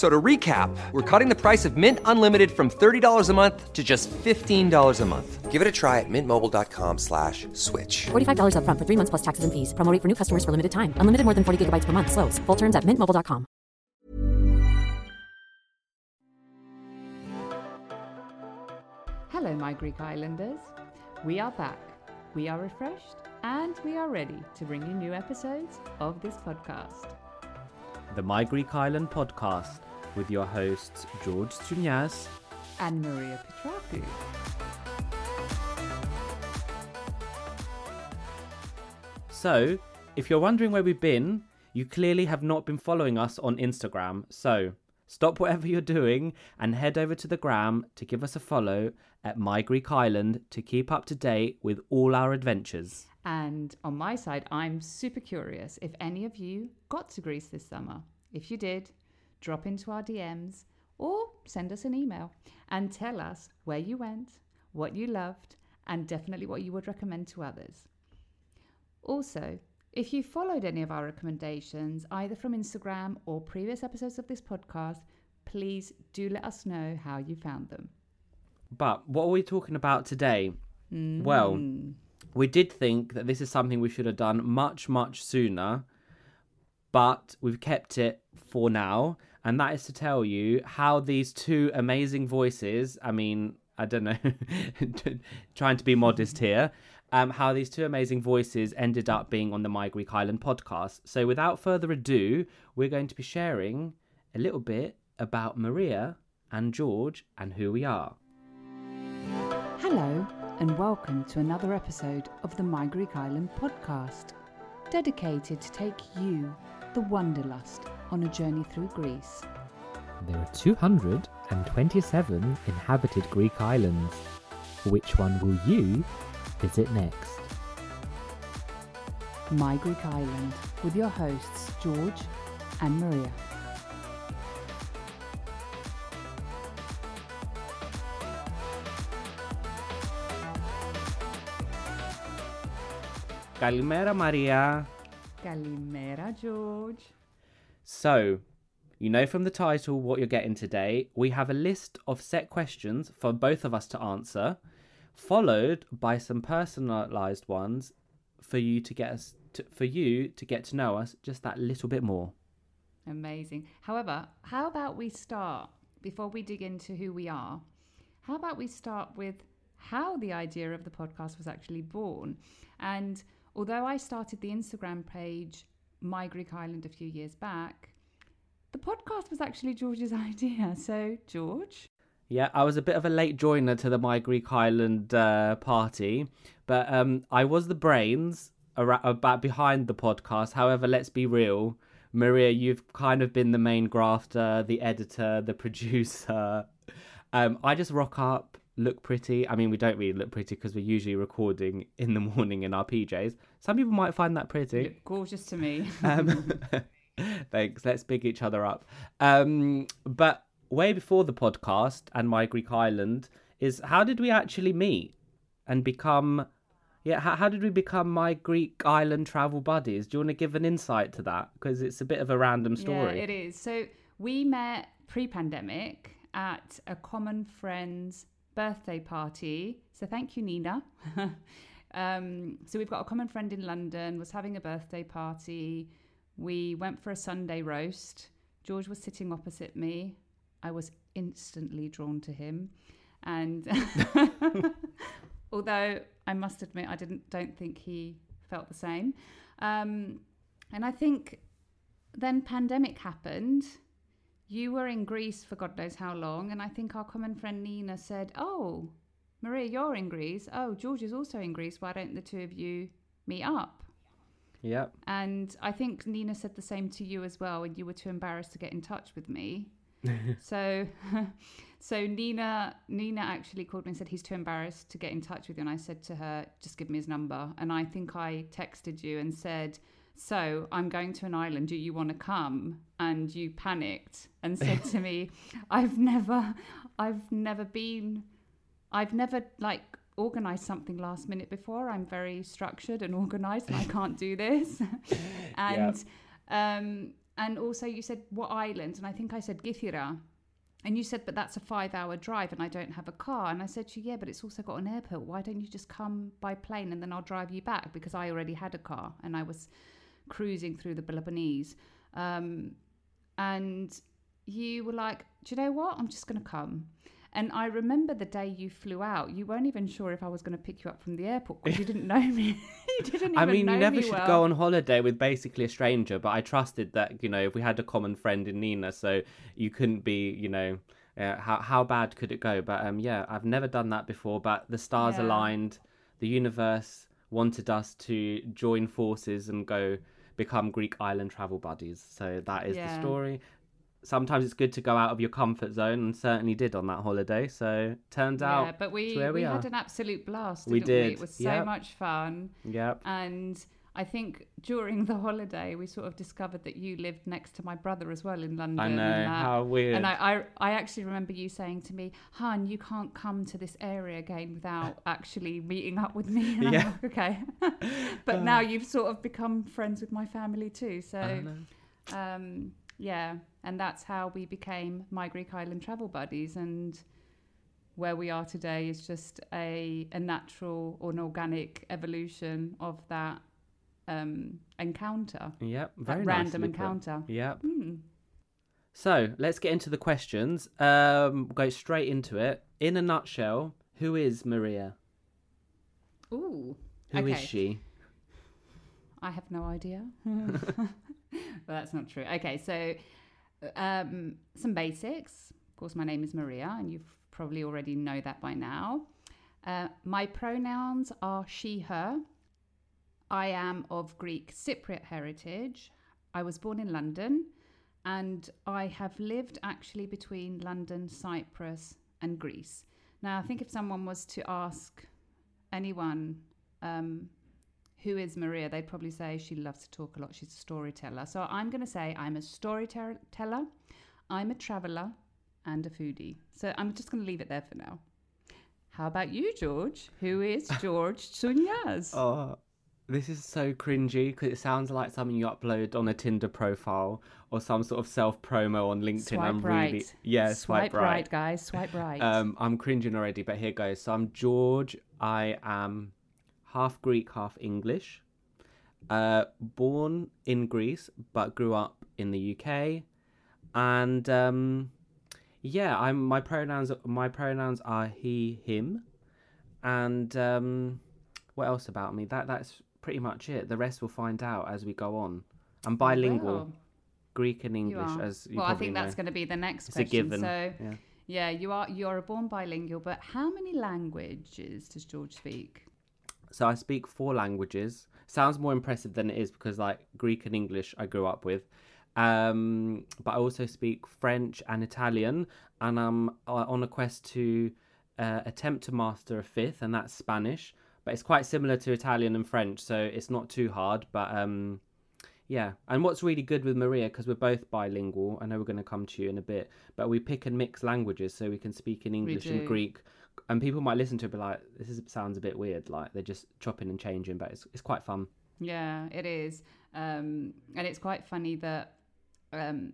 F- So to recap, we're cutting the price of Mint Unlimited from $30 a month to just $15 a month. Give it a try at mintmobile.com slash switch. $45 upfront for three months plus taxes and fees. Promo rate for new customers for limited time. Unlimited more than 40 gigabytes per month. Slows. Full terms at mintmobile.com. Hello, my Greek Islanders. We are back. We are refreshed and we are ready to bring you new episodes of this podcast. the My Greek Island podcast with your hosts George Tsounyas. And Maria Petraku. So, if you're wondering where we've been, you clearly have not been following us on Instagram. So, stop whatever you're doing and head over to the gram to give us a follow at My Greek Island to keep up to date with all our adventures. And on my side, I'm super curious if any of you got to Greece this summer. If you did, drop into our DMs or send us an email and tell us where you went, what you loved, and definitely what you would recommend to others. Also, if you followed any of our recommendations, either from Instagram or previous episodes of this podcast, please do let us know how you found them. But what are we talking about today? Mm. Well, we did think that this is something we should have done much, much sooner, but we've kept it for now. And that is to tell you how these two amazing voices, I mean, I don't know, trying to be modest here, um, how these two amazing voices ended up being on the My Greek Island podcast. So without further ado, we're going to be sharing a little bit about Maria and George and who we are. Hello, and welcome to another episode of the My Greek Island podcast, dedicated to take you, the Wanderlust, on a journey through Greece. There are 227 inhabited Greek islands. Which one will you visit next? My Greek Island, with your hosts George and Maria. Kalimera Maria. Kalimera, George. So, you know from the title what you're getting today. We have a list of set questions for both of us to answer, followed by some personalized ones for you to get us to, for you to get to know us just that little bit more. Amazing. However, how about we start, before we dig into who we are, how about we start with how the idea of the podcast was actually born? And although I started the Instagram page, My Greek Island, a few years back, the podcast was actually George's idea. So, George? Yeah, I was a bit of a late joiner to the My Greek Island uh, party, but um, I was the brains ara- about behind the podcast. However, let's be real, Maria, you've kind of been the main grafter, the editor, the producer. Um, I just rock up, look pretty. I mean, we don't really look pretty because we're usually recording in the morning in our PJs. Some people might find that pretty. Gorgeous to me. Um, thanks. Let's big each other up. Um, but way before the podcast and my Greek island is how did we actually meet and become? Yeah, how, how did we become my Greek island travel buddies? Do you want to give an insight to that? Because it's a bit of a random story. Yeah, it is. So we met pre-pandemic at a common friend's birthday party. So thank you, Nina. um, so we've got a common friend in London was having a birthday party. We went for a Sunday roast. George was sitting opposite me. I was instantly drawn to him, and although I must admit I didn't don't think he felt the same, um, and I think then pandemic happened. You were in Greece for God knows how long, and I think our common friend Nina said, "Oh, Maria, you're in Greece. Oh, George is also in Greece. Why don't the two of you meet up?" Yep. And I think Nina said the same to you as well, and you were too embarrassed to get in touch with me. so, so Nina, Nina actually called me and said he's too embarrassed to get in touch with you. And I said to her, just give me his number. And I think I texted you and said, so I'm going to an island. Do you want to come? And you panicked and said to me, I've never, I've never been, I've never like organized something last minute before. I'm very structured and organized and I can't do this. and, um, and also you said what island? And I think I said Kythira. And you said, but that's a five hour drive and I don't have a car. And I said to you, yeah, but it's also got an airport. Why don't you just come by plane and then I'll drive you back? Because I already had a car and I was cruising through the Peloponnese. Um, and you were like, do you know what? I'm just going to come. And I remember the day you flew out, you weren't even sure if I was going to pick you up from the airport because you didn't know me. you didn't even I mean, you never me should well. go on holiday with basically a stranger, but I trusted that, you know, if we had a common friend in Nina, so you couldn't be, you know, uh, how, how bad could it go? But um, yeah, I've never done that before, but the stars Yeah. aligned, the universe wanted us to join forces and go become Greek island travel buddies. So that is the story. Sometimes it's good to go out of your comfort zone, and certainly did on that holiday. So turns out, Yeah, but we, we, we, had an absolute blast. We did, It was so yep. much fun. Yep. And I think during the holiday, we sort of discovered that you lived next to my brother as well in London. I know and that- how weird. And I, I, I actually remember you saying to me, "Han, you can't come to this area again without actually meeting up with me." And I'm Yeah. like, okay. but now you've sort of become friends with my family too. So, I know. um, yeah, and that's how we became my Greek island travel buddies. And where we are today is just a a natural or an organic evolution of that um, encounter, Yep. Very random encounter. Yep. Hmm. So let's get into the questions. Um, go straight into it. In a nutshell, who is Maria? Ooh. Who is okay. she? I have no idea. well, that's not true. Okay, so um, some basics. Of course, my name is Maria, and you've probably already know that by now. Uh, my pronouns are she, her. I am of Greek Cypriot heritage. I was born in London, and I have lived actually between London, Cyprus, and Greece. Now, I think if someone was to ask anyone um, who is Maria, they'd probably say she loves to talk a lot. She's a storyteller. So I'm going to say I'm a storyteller, I'm a traveler, and a foodie. So I'm just going to leave it there for now. How about you, George? Who is George Sunyas? Oh, this is so cringy because it sounds like something you upload on a Tinder profile or some sort of self promo on LinkedIn. Swipe I'm right. really yeah, swipe, right. guys. Swipe right. Um, I'm cringing already, but here goes. So I'm George. I am half Greek, half English. Uh, born in Greece, but grew up in the UK, and um, yeah, I'm my pronouns. My pronouns are he, him, and um, what else about me? That that's pretty much it. The rest we'll find out as we go on. I'm bilingual, Greek and English, are. as you well, I think that's going to be the next It's a question. given. So, yeah. yeah, you are you are a born bilingual, but how many languages does George speak? So I speak four languages. Sounds more impressive than it is because like Greek and English I grew up with. Um, but I also speak French and Italian, and I'm uh, on a quest to uh, attempt to master a fifth, and that's Spanish. But it's quite similar to Italian and French, so it's not too hard. But um, yeah, and what's really good with Maria because we're both bilingual. I know we're going to come to you in a bit, but we pick and mix languages, so we can speak in English and. Greek. And people might listen to it and be like, "This is, sounds a bit weird." Like they're just chopping and changing, but it's it's quite fun. Yeah, it is. Um, and it's quite funny that um,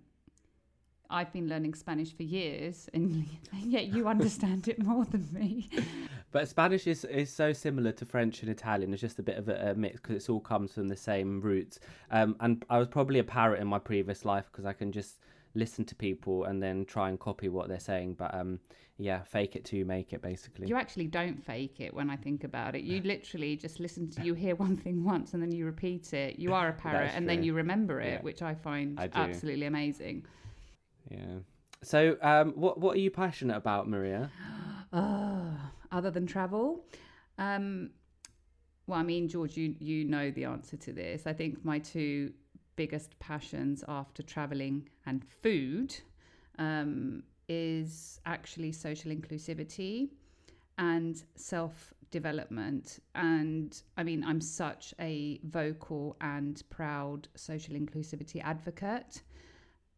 I've been learning Spanish for years, and yet you understand it more than me. But Spanish is, is so similar to French and Italian. It's just a bit of a, a mix because it all comes from the same roots. Um, and I was probably a parrot in my previous life because I can just listen to people and then try and copy what they're saying. But um, yeah, fake it to make it, basically. You actually don't fake it when I think about it. You literally just listen to, you hear one thing once and then you repeat it. You are a parrot and then you remember it, Yeah. which I find I absolutely amazing. Yeah. So, um, what what are you passionate about, Maria? Oh, other than travel, um, well, I mean, George, you you know the answer to this. I think my two biggest passions after traveling and food um, is actually social inclusivity and self development. And I mean, I'm such a vocal and proud social inclusivity advocate.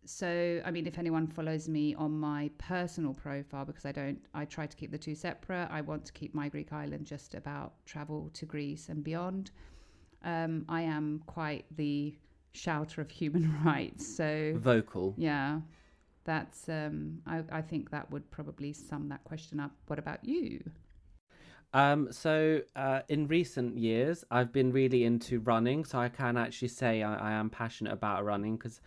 So, I mean, if anyone follows me on my personal profile, because I don't, I try to keep the two separate. I want to keep my Greek island just about travel to Greece and beyond. Um, I am quite the shouter of human rights. So, Vocal. yeah, that's, um, I, I think that would probably sum that question up. What about you? Um, so uh, in recent years, I've been really into running, so I can actually say I, I am passionate about running because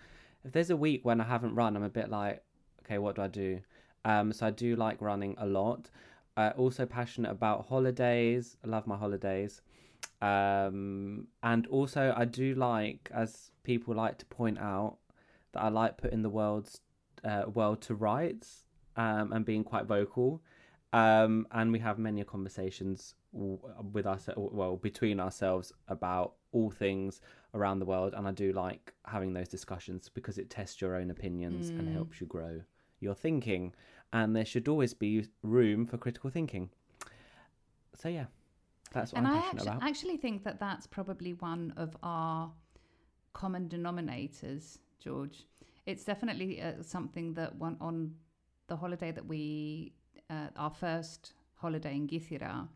if there's a week when I haven't run, I'm a bit like, okay, what do I do? Um, so I do like running a lot. Uh, also passionate about holidays. I love my holidays. Um, and also I do like, as people like to point out, that I like putting the world's uh, world to rights um, and being quite vocal. Um, and we have many conversations with us, well, between ourselves about all things around the world. And I do like having those discussions because it tests your own opinions and helps you grow your thinking. And there should always be room for critical thinking. So yeah, that's what and I'm I passionate actually, about. actually think that that's probably one of our common denominators, George. It's definitely uh, something that one on the holiday that we, uh, our first holiday in Kythira,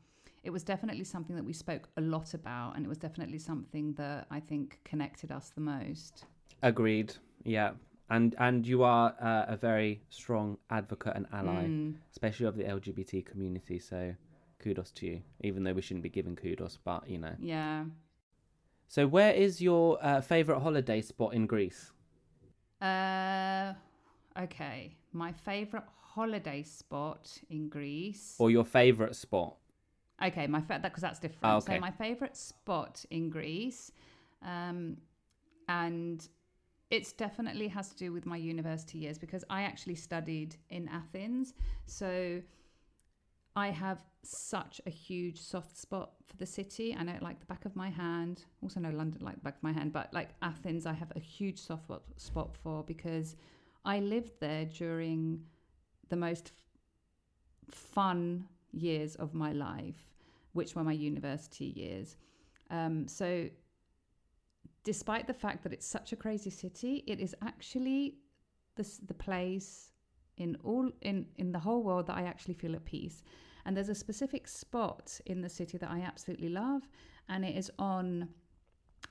it was definitely something that we spoke a lot about, and it was definitely something that I think connected us the most. Agreed. Yeah. And and you are uh, a very strong advocate and ally, Mm. especially of the LGBT community. So kudos to you, even though we shouldn't be giving kudos, but you know. Yeah. So where is your uh, favorite holiday spot in Greece? Uh, okay. My favorite holiday spot in Greece. Or your favorite spot? Okay, my fa- that because that's different. Ah, okay. So my favorite spot in Greece, um, and it's definitely has to do with my university years because I actually studied in Athens. So I have such a huge soft spot for the city. I know it like the back of my hand. Also know London like the back of my hand, but like Athens, I have a huge soft spot for because I lived there during the most fun years of my life, which were my university years. Um, so, despite the fact that it's such a crazy city, it is actually the, the place in all in, in the whole world that I actually feel at peace. And there's a specific spot in the city that I absolutely love, and it is on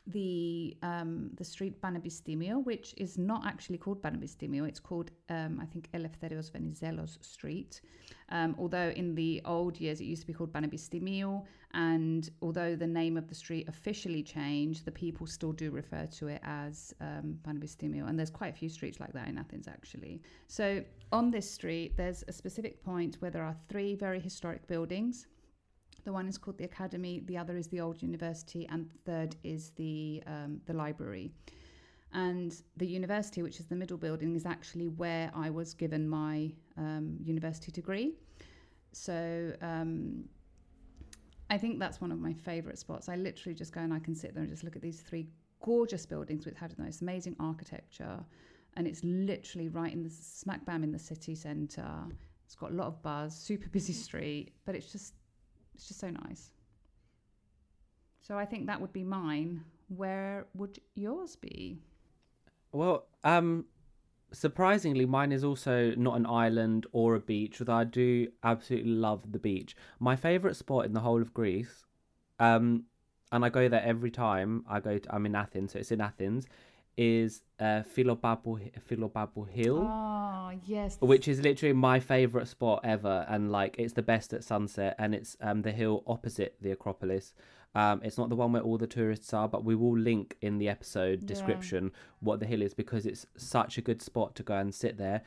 the um, the street Panepistimiou, which is not actually called Panepistimiou. It's called um, I think Eleftherios Venizelos Street. Um, although in the old years it used to be called Panepistimiou, and although the name of the street officially changed, the people still do refer to it as um, Panepistimiou. And there's quite a few streets like that in Athens actually. So on this street, there's a specific point where there are three very historic buildings. The one is called the Academy, the other is the Old University, and the third is the um, the library. And the university, which is the middle building, is actually where I was given my um, university degree. So um, I think that's one of my favorite spots. I literally just go and I can sit there and just look at these three gorgeous buildings which had the most amazing architecture. And it's literally right in the smack bam in the city centre. It's got a lot of buzz, super busy street, but it's just it's just so nice. So I think that would be mine. Where would yours be? Well, um, surprisingly, mine is also not an island or a beach, although I do absolutely love the beach. My favorite spot in the whole of Greece, um, and I go there every time I go. To, I'm in Athens, so it's in Athens. Is uh, Philopappou Hill. Oh yes, which is literally my favorite spot ever and like it's the best at sunset and it's um the hill opposite the acropolis Um, it's not the one where all the tourists are, but we will link in the episode Yeah. description what the hill is because it's such a good spot to go and sit there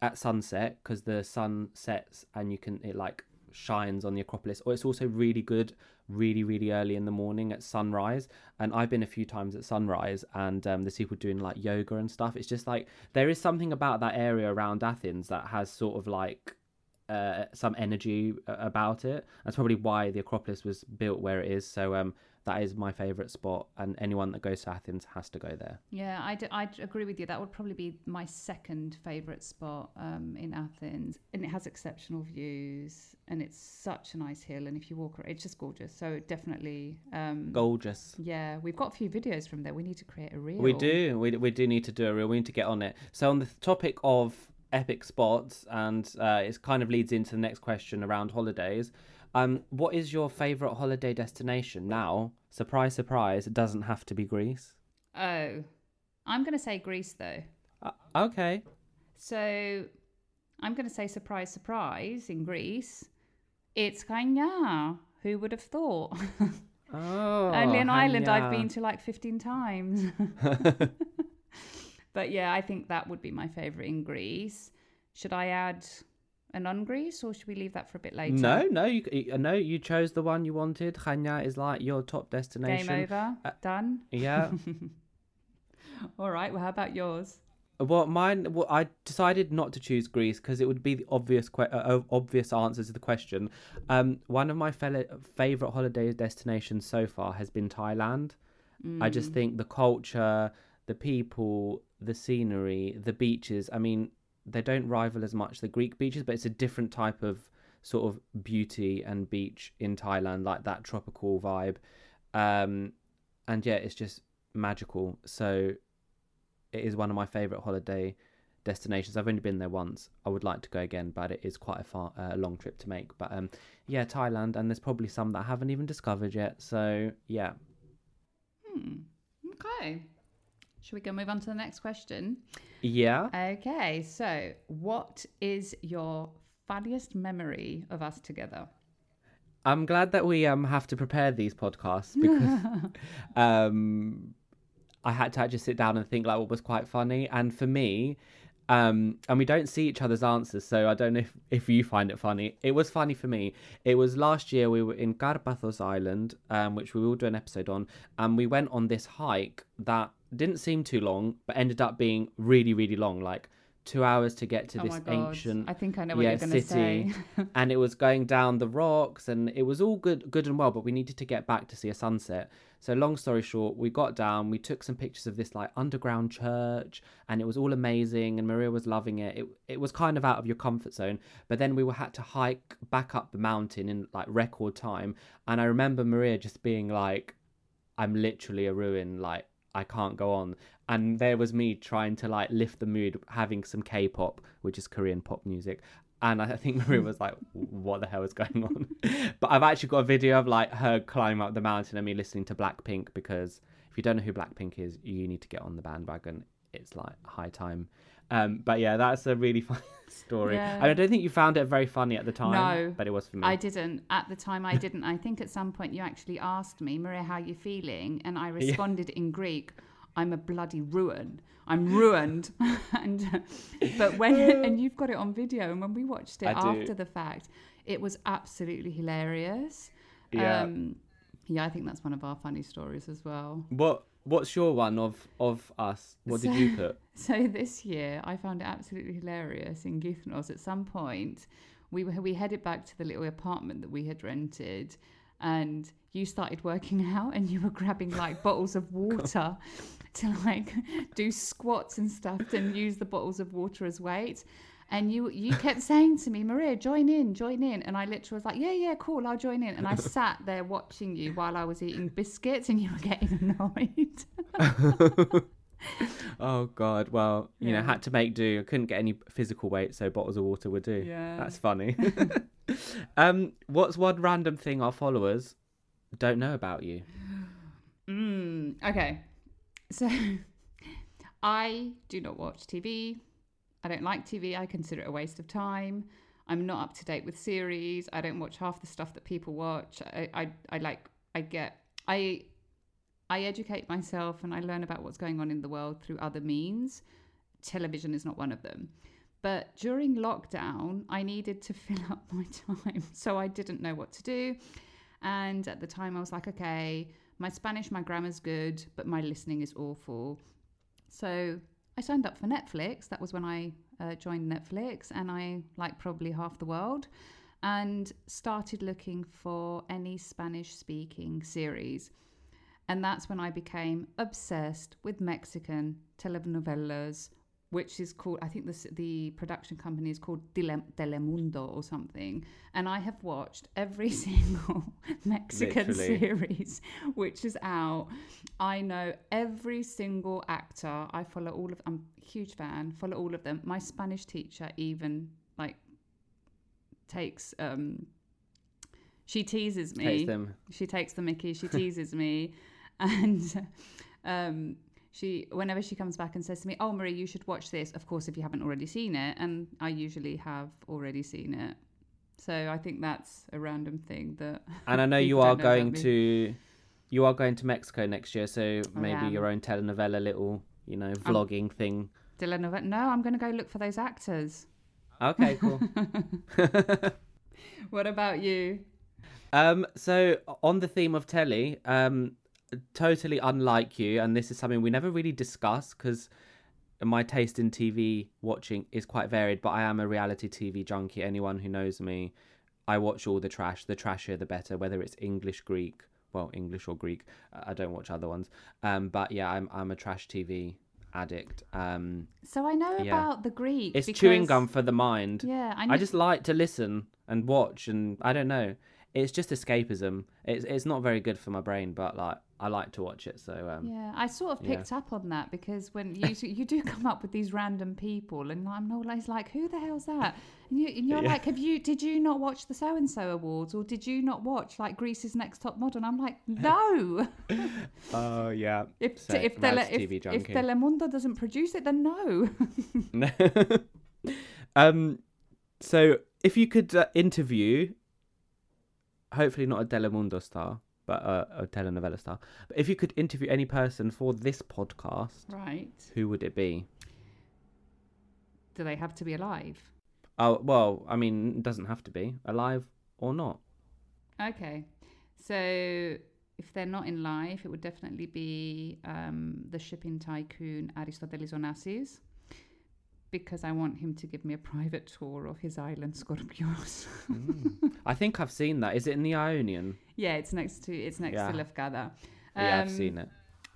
at sunset because the sun sets and you can it like shines on the Acropolis. Or it's also really good, really really early in the morning at sunrise. And I've been a few times at sunrise, and um, there's people doing like yoga and stuff. It's just like there is something about that area around Athens that has sort of like uh, some energy about it. That's probably why the Acropolis was built where it is. So um, that is my favourite spot, and anyone that goes to Athens has to go there. Yeah, I d- I'd agree with you. That would probably be my second favourite spot um, in Athens. And it has exceptional views and it's such a nice hill. And if you walk around, it's just gorgeous. So definitely. Um, Gorgeous. Yeah, we've got a few videos from there. We need to create a reel. We do. We, we do need to do a reel. We need to get on it. So on the topic of epic spots, and uh, it kind of leads into the next question around holidays. Um, what is your favourite holiday destination? Now, surprise, surprise, it doesn't have to be Greece. Oh, I'm going to say Greece though. Uh, okay. So I'm going to say surprise, surprise in Greece. It's Chania. Who would have thought? Oh, Only an island I've been to like 15 times. but yeah, I think that would be my favourite in Greece. Should I add a non Greece or should we leave that for a bit later? No, no, you no. You chose the one you wanted. Chania is like your top destination. Game over. Uh, Done. Yeah. All right. Well, how about yours? well, mine. Well, I decided not to choose Greece because it would be the obvious que- uh, obvious answer to the question. Um, one of my fellow favorite holiday destinations so far has been Thailand. I Mm. just think the culture, the people, the scenery, the beaches. I mean, they don't rival as much the Greek beaches, but it's a different type of sort of beauty and beach in Thailand, like that tropical vibe. Um, and yeah, it's just magical. So it is one of my favorite holiday destinations. I've only been there once. I would like to go again, but it is quite a far, uh, long trip to make. But um, yeah, Thailand, and there's probably some that I haven't even discovered yet. So yeah, Hmm. Okay. Should we go move on to the next question? yeah. Okay. So, what is your funniest memory of us together? I'm glad that we um have to prepare these podcasts because um I had to actually sit down and think like what was quite funny. And for me, um, and we don't see each other's answers, so I don't know if, if you find it funny. It was funny for me. It was last year we were in Karpathos Island, um, which we will do an episode on, and we went on this hike that didn't seem too long, but ended up being really, really long, like two hours to get to Oh this ancient I think I know what yeah, you're gonna city. say. and it was going down the rocks and it was all good good and well but we needed to get back to see a sunset so long story short we got down we took some pictures of this like underground church and it was all amazing and maria was loving it it, it was kind of out of your comfort zone but then we were had to hike back up the mountain in like record time and i remember maria just being like i'm literally a ruin like I can't go on. And there was me trying to like lift the mood, having some K-pop, which is Korean pop music. And I think Maria was like, "What the hell is going on?" but I've actually got a video of like her climbing up the mountain and me listening to Blackpink because if you don't know who Blackpink is, you need to get on the bandwagon. It's like high time. Um, but yeah, that's a really funny story. Yeah. And I don't think you found it very funny at the time. No, but it was for me. I didn't. At the time, I didn't. I think at some point you actually asked me, Maria, how you feeling? And I responded in Greek, I'm a bloody ruin. I'm ruined. and But when, and you've got it on video, and when we watched it I do. after the fact, it was absolutely hilarious. Yeah. Um, yeah, I think that's one of our funny stories as well. What What's your one of of us? What did you put? So this year, I found it absolutely hilarious in Kythnos. At some point, we were, we headed back to the little apartment that we had rented, and you started working out, and you were grabbing like bottles of water to like do squats and stuff, and use the bottles of water as weights. And you you kept saying to me, Maria, join in, join in. And I literally was like, yeah, yeah, cool, I'll join in. And I sat there watching you while I was eating biscuits, and you were getting annoyed. Oh God! Well, you know, had to make do. I couldn't get any physical weight, so bottles of water would do. Yeah. that's funny. um, what's one random thing our followers don't know about you? Mm, okay. So I do not watch TV. I don't like TV. I consider it a waste of time. I'm not up to date with series. I don't watch half the stuff that people watch. I, I, I like, I get I I educate myself and I learn about what's going on in the world through other means. Television is not one of them. But during lockdown, I needed to fill up my time. So I didn't know what to do. And at the time, I was like, okay, my Spanish, my grammar's good, but my listening is awful. So I signed up for Netflix. That was when I uh, joined Netflix, and I, like probably half the world, and started looking for any Spanish speaking series. And that's when I became obsessed with Mexican telenovelas, which is called, I think the, the production company is called Tele- Telemundo or something. And I have watched every single Mexican Literally. series which is out. I know every single actor. I follow all of, I'm a huge fan, follow all of them. My Spanish teacher even like takes, um, she teases me Takes them. she takes the mickey she teases me and um she whenever she comes back and says to me oh marie you should watch this of course if you haven't already seen it and i usually have already seen it. So i think that's a random thing that And I know you are know going to you are going to Mexico next year, so maybe your own telenovela little, you know, vlogging thing. Dylan, no i'm going to go look for those actors. Okay, cool. what about you? Um, so on the theme of telly, um, totally unlike you, and this is something we never really discuss because my taste in TV watching is quite varied. But I am a reality TV junkie. Anyone who knows me, I watch all the trash. The trashier, the better. Whether it's English, Greek, well, English or Greek. I don't watch other ones. Um, but yeah, I'm I'm a trash TV addict. Um, so i know Yeah. about the greek it's chewing gum for the mind. yeah i, I just like to listen and watch, and I don't know. It's just escapism. It's it's not very good for my brain, but like I like to watch it. So um, Yeah, I sort of Yeah. picked up on that because when you you do come up with these random people, and I'm always like, who the hell's that? And, you, and you're Yeah. like, have you did you not watch the so and so awards, or did you not watch like Greece's Next Top Model? And I'm like, no. Oh yeah. if So, if, Tele, reality if, if. Telemundo doesn't produce it, then no. um, so if you could uh, interview, hopefully not a Telemundo star, but a, a telenovela star. But if you could interview any person for this podcast, right? who would it be? Do they have to be alive? Oh well, I mean, it doesn't have to be alive or not. Okay. So if they're not in life, it would definitely be um, the shipping tycoon Aristotelis Onassis because I want him to give me a private tour of his island Skorpios. I think I've seen that. Is it in the Ionian? yeah, it's next to it's next Yeah. to Lefkada. yeah, I've Um, seen it.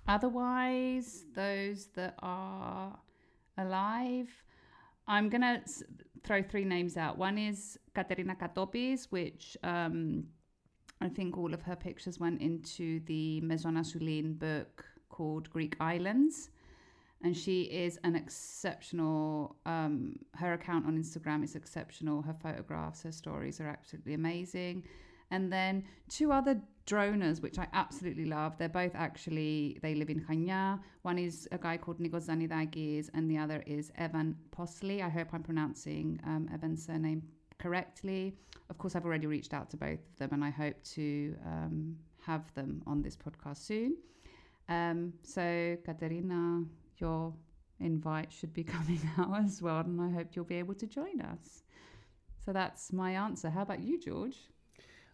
Otherwise, those that are alive, I'm gonna s- throw three names out. One is Katerina Katopis, which um, I think all of her pictures went into the Maison Assouline book called Greek Islands. And she is an exceptional, um, her account on Instagram is exceptional. Her photographs, her stories are absolutely amazing. And then two other droners, which I absolutely love. They're both actually, they live in Chania. One is a guy called Nikos Zanidakis, and the other is Evan Possey. I hope I'm pronouncing um, Evan's surname correctly. Of course, I've already reached out to both of them, and I hope to um, have them on this podcast soon. Um, so, Katerina, your invite should be coming out as well, and I hope you'll be able to join us. So that's my answer. How about you, George?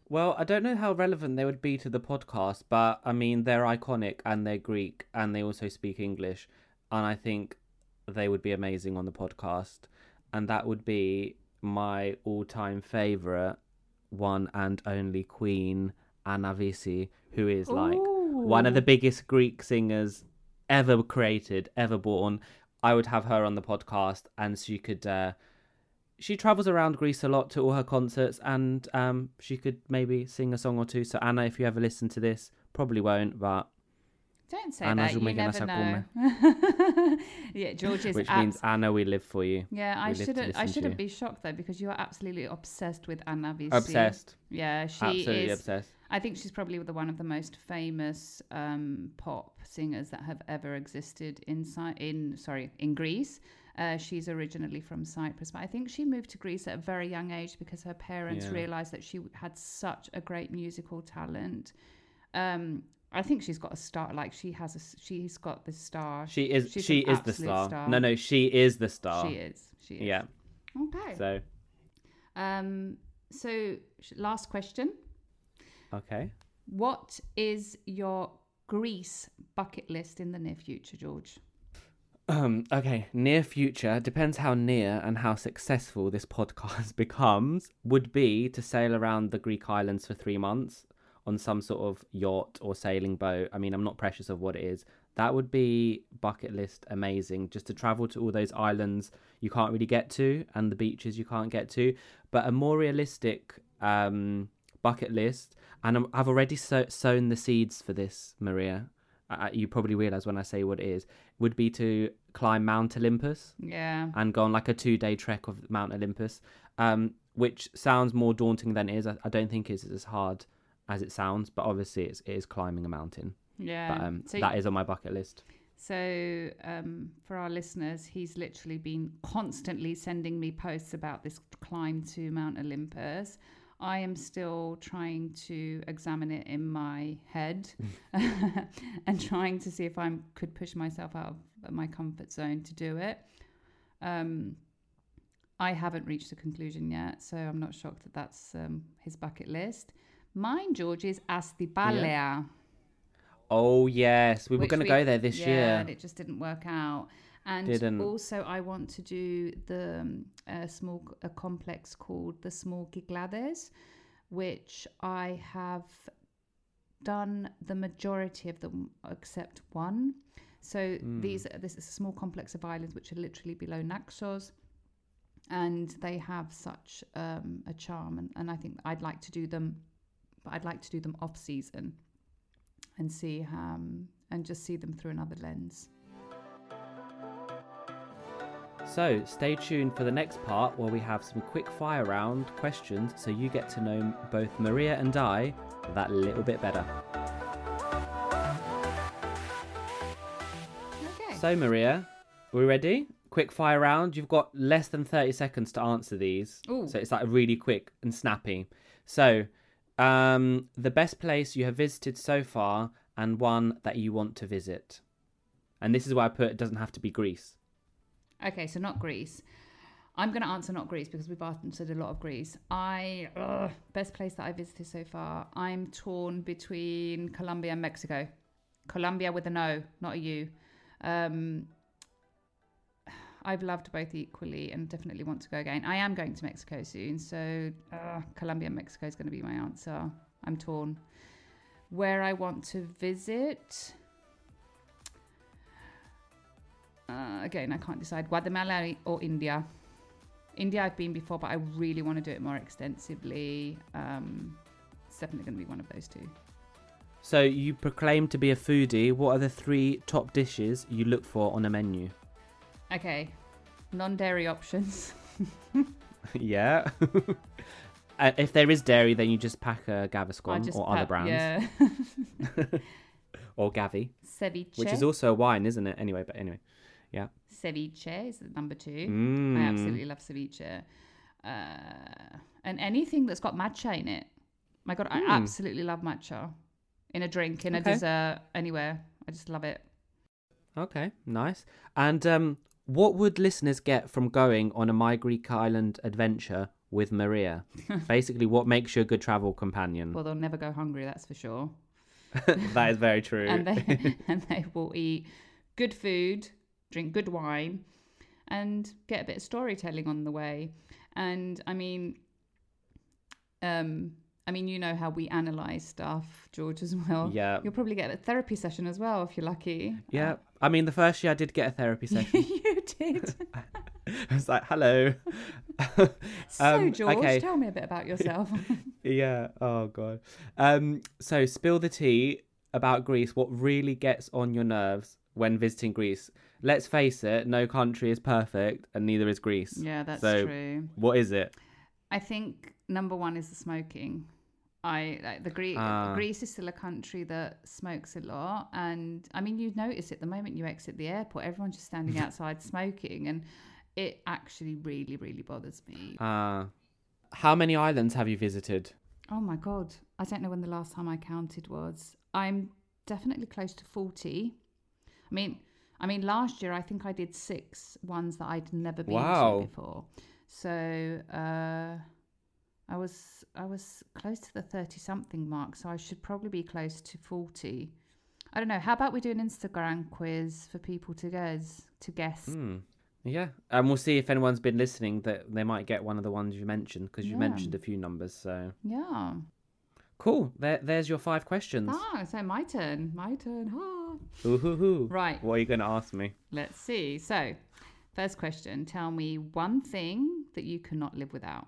Well, I don't know how relevant they would be to the podcast, but I mean, they're iconic and they're Greek and they also speak English. And I think they would be amazing on the podcast. And that would be my all time favourite one and only queen, Anna Vissi, who is like one of the biggest Greek singers ever created, ever born. I would have her on the podcast and she could. Uh, she travels around Greece a lot to all her concerts, and um, she could maybe sing a song or two. So Anna, if you ever listen to this, probably won't, but Don't say Anna that. You never know. Yeah, George is. which abs- means Anna, we live for you. yeah, I we live to shouldn't. I shouldn't be shocked though because you are absolutely obsessed with Anna Vissi. Obsessed, Yeah, she absolutely is. obsessed. I think she's probably the one of the most famous um, pop singers that have ever existed in in sorry in Greece. Uh, she's originally from Cyprus, but I think she moved to Greece at a very young age because her parents Yeah. realized that she had such a great musical talent. Um, I think she's got a star. Like she has a. She's got the star. She is. She's she is the absolute star. No, no, she is the star. She is. She is. Yeah. Okay. So Um. So last question. Okay. What is your Greece bucket list in the near future, George? Um, okay, near future depends how near and how successful this podcast becomes. Would be to sail around the Greek islands for three months on some sort of yacht or sailing boat. I mean, I'm not precious of what it is. That would be bucket list amazing. Just to travel to all those islands you can't really get to and the beaches you can't get to. But a more realistic um, bucket list, and I'm, I've already sow, sown the seeds for this, Maria. Uh, you probably realize when I say what it is, would be to climb Mount Olympus Yeah. and go on like a two day trek of Mount Olympus, um, which sounds more daunting than it is. I, I don't think it's as hard as it sounds, but obviously it's, it is climbing a mountain. Yeah. But um, so that is on my bucket list. So, um, for our listeners, he's literally been constantly sending me posts about this climb to Mount Olympus. I am still trying to examine it in my head and trying to see if I could push myself out of my comfort zone to do it. Um, I haven't reached a conclusion yet, so I'm not shocked that that's um, his bucket list. Mine, George, is Astypalea. Oh yes, we were going to go there this yeah, year. and it just didn't work out. And Didn't. also, I want to do the um, a small a complex called the Small Cyclades, which I have done the majority of them except one. So Hmm. these this is a small complex of islands which are literally below Naxos, and they have such um, a charm, and, and I think I'd like to do them, but I'd like to do them off season, and see um, and just see them through another lens. So stay tuned for the next part where we have some quick fire round questions so you get to know both Maria and I that little bit better. Okay. So Maria, are we ready? Quick fire round. You've got less than 30 seconds to answer these. Ooh. So it's like really quick and snappy. So, um, the best place you have visited so far and one that you want to visit. And this is why I put it doesn't have to be Greece. Okay, so not Greece. I'm going to answer not Greece because we've answered a lot of Greece. I ugh, best place that I visited so far. I'm torn between Colombia and Mexico. Colombia with a no, not a U. Um, I've loved both equally and definitely want to go again. I am going to Mexico soon, so uh, Colombia and Mexico is going to be my answer. I'm torn. Where I want to visit. Uh, again, I can't decide Guatemala or India. India, I've been before, but I really want to do it more extensively. Um, it's definitely going to be one of those two. So you proclaim to be a foodie. What are the three top dishes you look for on a menu? Okay, non dairy options. yeah. Uh, if there is dairy, then you just pack a Gaviscon or other brands. Yeah. or Gavi, Ceviche. which is also a wine, isn't it? Anyway, but anyway. Yeah. Ceviche is number two. Mm. I absolutely love ceviche. Uh, and anything that's got matcha in it. My God, I Mm. absolutely love matcha. In a drink, in a dessert, anywhere. I just love it. Okay, nice. And um, what would listeners get from going on a My Greek Island adventure with Maria? Basically, what makes you a good travel companion? Well, they'll never go hungry, that's for sure. that is very true. and they and they will eat good food, drink good wine, and get a bit of storytelling on the way. And I mean, um, I mean, you know how we analyze stuff, George, as well. Yeah. you'll probably get a therapy session as well if you're lucky. yeah, I mean, the first year I did get a therapy session. you did. I was like, hello. so, Um, George, okay. tell me a bit about yourself. Yeah. Oh god. Um. So spill the tea about Greece. What really gets on your nerves when visiting Greece? Let's face it. No country is perfect, and neither is Greece. yeah, that's So, true. What is it? I think number one is the smoking. I like the Greek. Ah. Greece is still a country that smokes a lot, and I mean you notice it the moment you exit the airport. Everyone's just standing outside smoking, and it actually really, really bothers me. Uh, how many islands have you visited? Oh my god, I don't know when the last time I counted was. I'm definitely close to 40. I mean, I mean, last year I think I did six ones that I'd never been Wow. to before. So uh, I was I was close to the 30 something mark. So I should probably be close to 40. I don't know. How about we do an Instagram quiz for people to guess to guess? Hmm. Yeah, and we'll see if anyone's been listening that they might get one of the ones you mentioned because you Yeah. mentioned a few numbers. So Yeah. Cool. There, there's your five questions. Ah, so my turn. My turn. Ah. Ooh-hoo-hoo. Right. What are you going to ask me? Let's see. So, first question Tell me one thing that you cannot live without.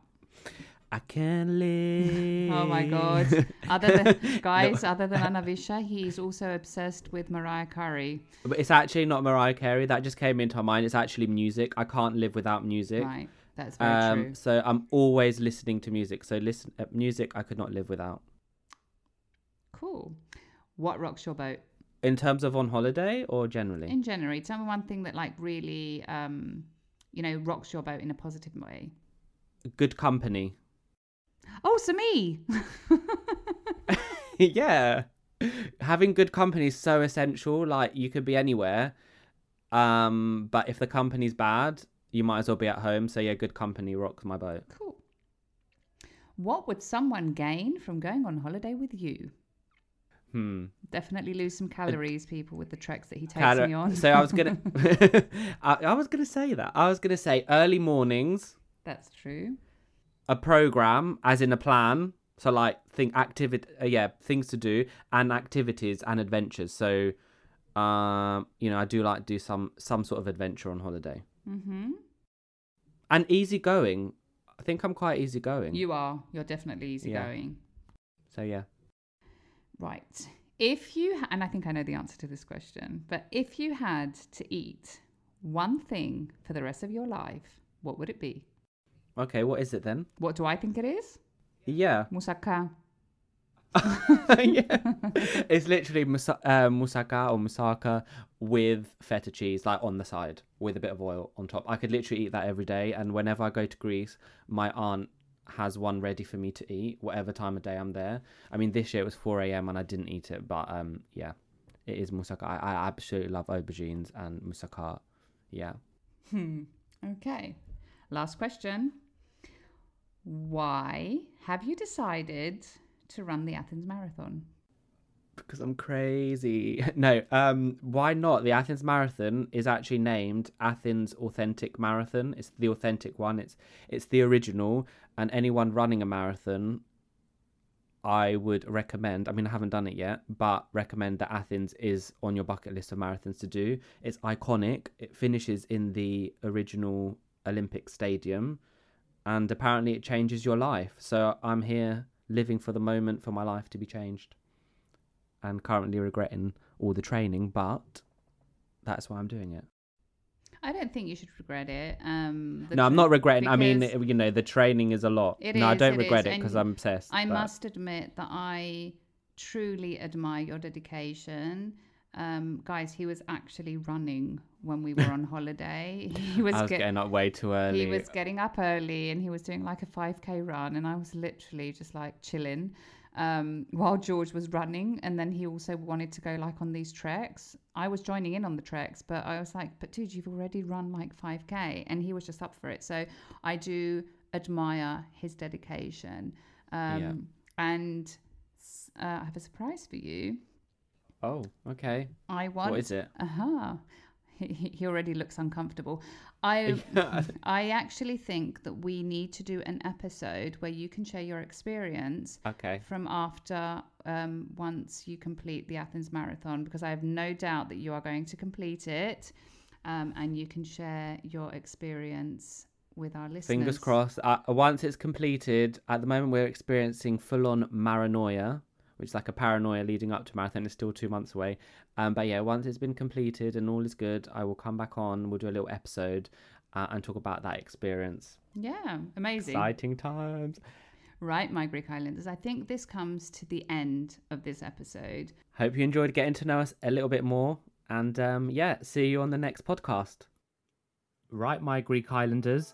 I can live. Oh my God. Other than, guys, other than Anna Vissi, he's also obsessed with Mariah Carey. But it's actually not Mariah Carey. That just came into my mind. It's actually music. I can't live without music. Right. That's very Um, true. so I'm always listening to music. So listen, uh, music I could not live without. Cool. What rocks your boat? In terms of on holiday or generally? In January, tell me one thing that, like, really, um, you know, rocks your boat in a positive way. Good company. Oh, so me. yeah. Having good company is so essential. Like you could be anywhere. Um, but if the company's bad, you might as well be at home. So yeah, good company rocks my boat. cool. What would someone gain from going on holiday with you? Hmm. Definitely lose some calories, people, with the treks that he takes me on. so I was gonna, I, I was gonna say that. I was gonna say early mornings, That's true. a program, as in a plan. So like think activity, uh, yeah, things to do and activities and adventures. So, um, you know, I do like do some some sort of adventure on holiday Mm-hmm. and easygoing. I think I'm quite easygoing. You are. You're definitely easygoing. So yeah. Right. If you, ha- and I think I know the answer to this question, but if you had to eat one thing for the rest of your life, what would it be? Okay, what is it then? What do I think it is? Yeah. Moussaka. yeah. It's literally musa- uh, moussaka or moussaka with feta cheese, like on the side, with a bit of oil on top. I could literally eat that every day. And whenever I go to Greece, my aunt has one ready for me to eat, whatever time of day I'm there. I mean, this year it was 4 a.m. and I didn't eat it, but um, yeah, it is moussaka. I, I absolutely love aubergines and moussaka. Yeah. Hmm. Okay. Last question. Why have you decided to run the Athens Marathon? Because I'm crazy. No, um, why not? The Athens Marathon is actually named Athens Authentic Marathon. It's the authentic one. It's it's the original. And anyone running a marathon, I would recommend. I mean, I haven't done it yet, but recommend that Athens is on your bucket list of marathons to do. It's iconic. It finishes in the original Olympic Stadium, and apparently it changes your life. So I'm here living for the moment for my life to be changed and currently regretting all the training, but that's why I'm doing it. I don't think you should regret it. Um, no, I'm not regretting. I mean, you know, the training is a lot. It no, I don't it regret is, it because I'm obsessed. I but- must admit that I truly admire your dedication. Um, guys, he was actually running when we were on holiday. He was, I was get- getting up way too early. He was getting up early and he was doing like a 5k run, and I was literally just like chilling um, while George was running. And then he also wanted to go like on these treks. I was joining in on the treks, but I was like, but dude, you've already run like 5k. And he was just up for it. So I do admire his dedication. Um, Yeah. And uh, I have a surprise for you. Oh, okay. I want. What is it? Aha. He, he already looks uncomfortable. I I actually think that we need to do an episode where you can share your experience Okay. from after um, once you complete the Athens Marathon because I have no doubt that you are going to complete it um, and you can share your experience with our listeners. Fingers crossed. Uh, once it's completed, at the moment we're experiencing full-on paranoia, which is like a paranoia leading up to marathon. It's still two months away. Um, but yeah, once it's been completed and all is good, I will come back on. We'll do a little episode uh, and talk about that experience. Yeah, amazing. Exciting times. Right, my Greek Islanders. I think this comes to the end of this episode. Hope you enjoyed getting to know us a little bit more. And um, yeah, see you on the next podcast. Right, my Greek Islanders.